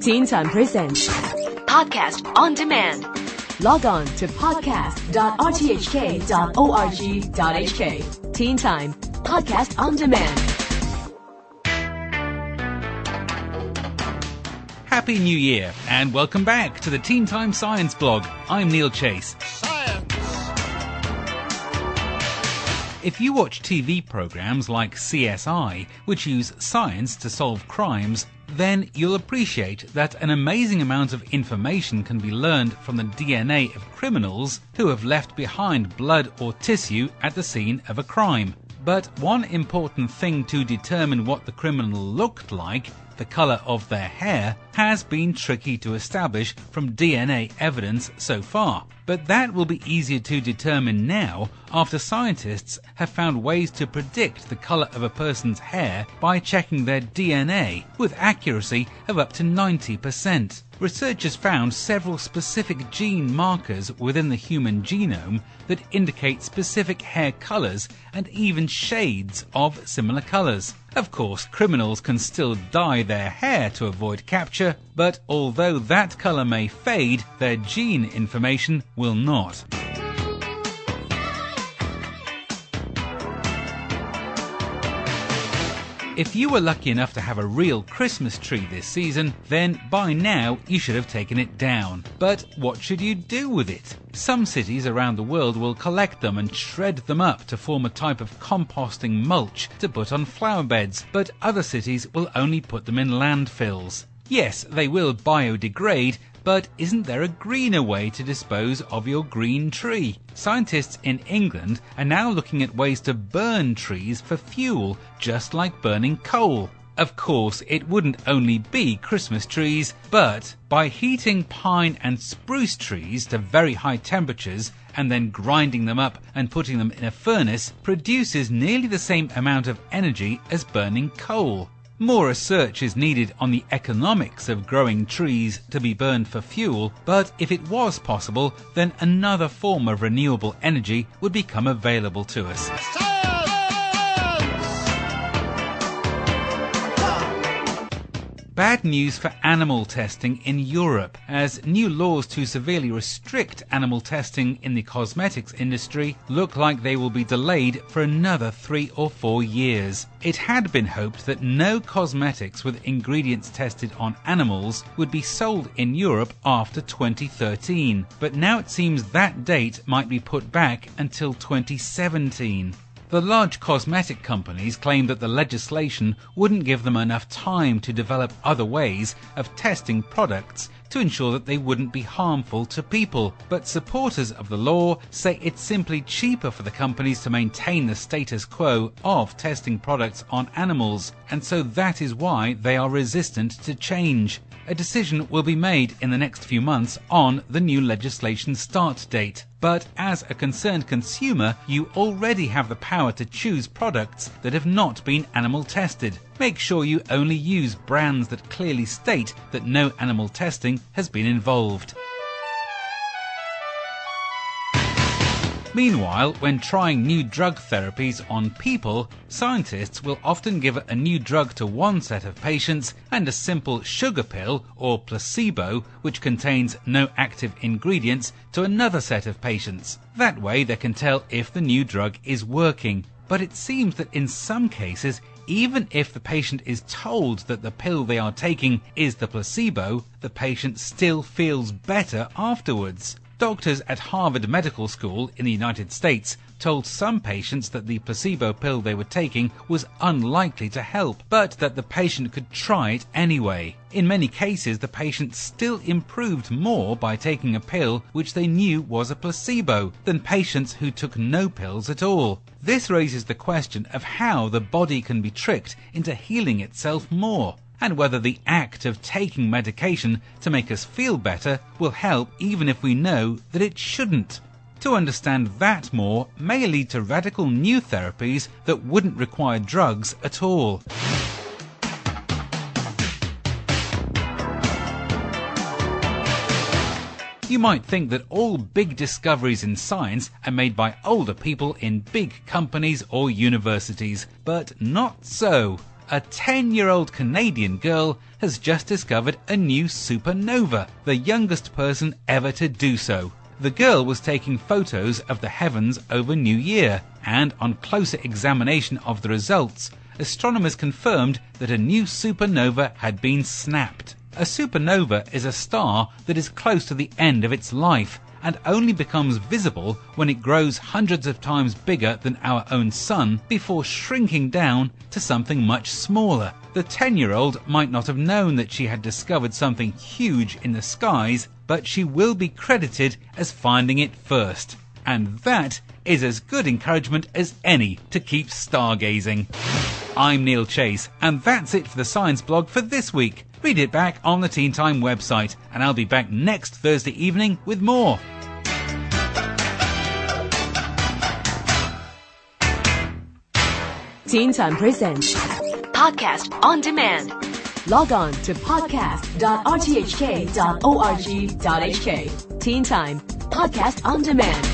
Teen Time Presents Podcast on demand. Log on to podcast.rthk.org.hk. Teen Time Podcast on Demand. Happy New Year and welcome back to the Teen Time Science blog. I'm Neil Chase. If you watch TV programs like CSI, which use science to solve crimes, then you'll appreciate that an amazing amount of information can be learned from the DNA of criminals who have left behind blood or tissue at the scene of a crime. But one important thing to determine what the criminal looked like the colour of their hair has been tricky to establish from DNA evidence so far. But that will be easier to determine now after scientists have found ways to predict the colour of a person's hair by checking their DNA with accuracy of up to 90%. Researchers found several specific gene markers within the human genome that indicate specific hair colours and even shades of similar colours. Of course, criminals can still dye their hair to avoid capture, but although that colour may fade, their gene information will not. If you were lucky enough to have a real Christmas tree this season, then by now you should have taken it down. But what should you do with it? Some cities around the world will collect them and shred them up to form a type of composting mulch to put on flower beds, but other cities will only put them in landfills. Yes, they will biodegrade, but isn't there a greener way to dispose of your green tree? Scientists in England are now looking at ways to burn trees for fuel, just like burning coal. Of course, it wouldn't only be Christmas trees, but by heating pine and spruce trees to very high temperatures and then grinding them up and putting them in a furnace produces nearly the same amount of energy as burning coal. More research is needed on the economics of growing trees to be burned for fuel, but if it was possible, then another form of renewable energy would become available to us. Bad news for animal testing in Europe, as new laws to severely restrict animal testing in the cosmetics industry look like they will be delayed for another three or four years. It had been hoped that no cosmetics with ingredients tested on animals would be sold in Europe after 2013, but now it seems that date might be put back until 2017. The large cosmetic companies claim that the legislation wouldn't give them enough time to develop other ways of testing products to ensure that they wouldn't be harmful to people. But supporters of the law say it's simply cheaper for the companies to maintain the status quo of testing products on animals, and so that is why they are resistant to change. A decision will be made in the next few months on the new legislation start date. But as a concerned consumer, you already have the power to choose products that have not been animal tested. Make sure you only use brands that clearly state that no animal testing has been involved. Meanwhile, when trying new drug therapies on people, scientists will often give a new drug to one set of patients and a simple sugar pill or placebo, which contains no active ingredients, to another set of patients. That way they can tell if the new drug is working. But it seems that in some cases, even if the patient is told that the pill they are taking is the placebo, the patient still feels better afterwards. Doctors at Harvard Medical School in the United States told some patients that the placebo pill they were taking was unlikely to help, but that the patient could try it anyway. In many cases, the patient still improved more by taking a pill which they knew was a placebo than patients who took no pills at all. This raises the question of how the body can be tricked into healing itself more and whether the act of taking medication to make us feel better will help even if we know that it shouldn't. To understand that more may lead to radical new therapies that wouldn't require drugs at all. You might think that all big discoveries in science are made by older people in big companies or universities, but not so. A 10 year old Canadian girl has just discovered a new supernova, the youngest person ever to do so. The girl was taking photos of the heavens over New Year, and on closer examination of the results, astronomers confirmed that a new supernova had been snapped. A supernova is a star that is close to the end of its life and only becomes visible when it grows hundreds of times bigger than our own sun before shrinking down to something much smaller. The 10 year old might not have known that she had discovered something huge in the skies, but she will be credited as finding it first. And that is as good encouragement as any to keep stargazing. I'm Neil Chase, and that's it for the science blog for this week. Read it back on the Teen Time website, and I'll be back next Thursday evening with more. Teen Time Presents. Podcast on demand. Log on to podcast.rthk.org.hk. Teen Time Podcast on Demand.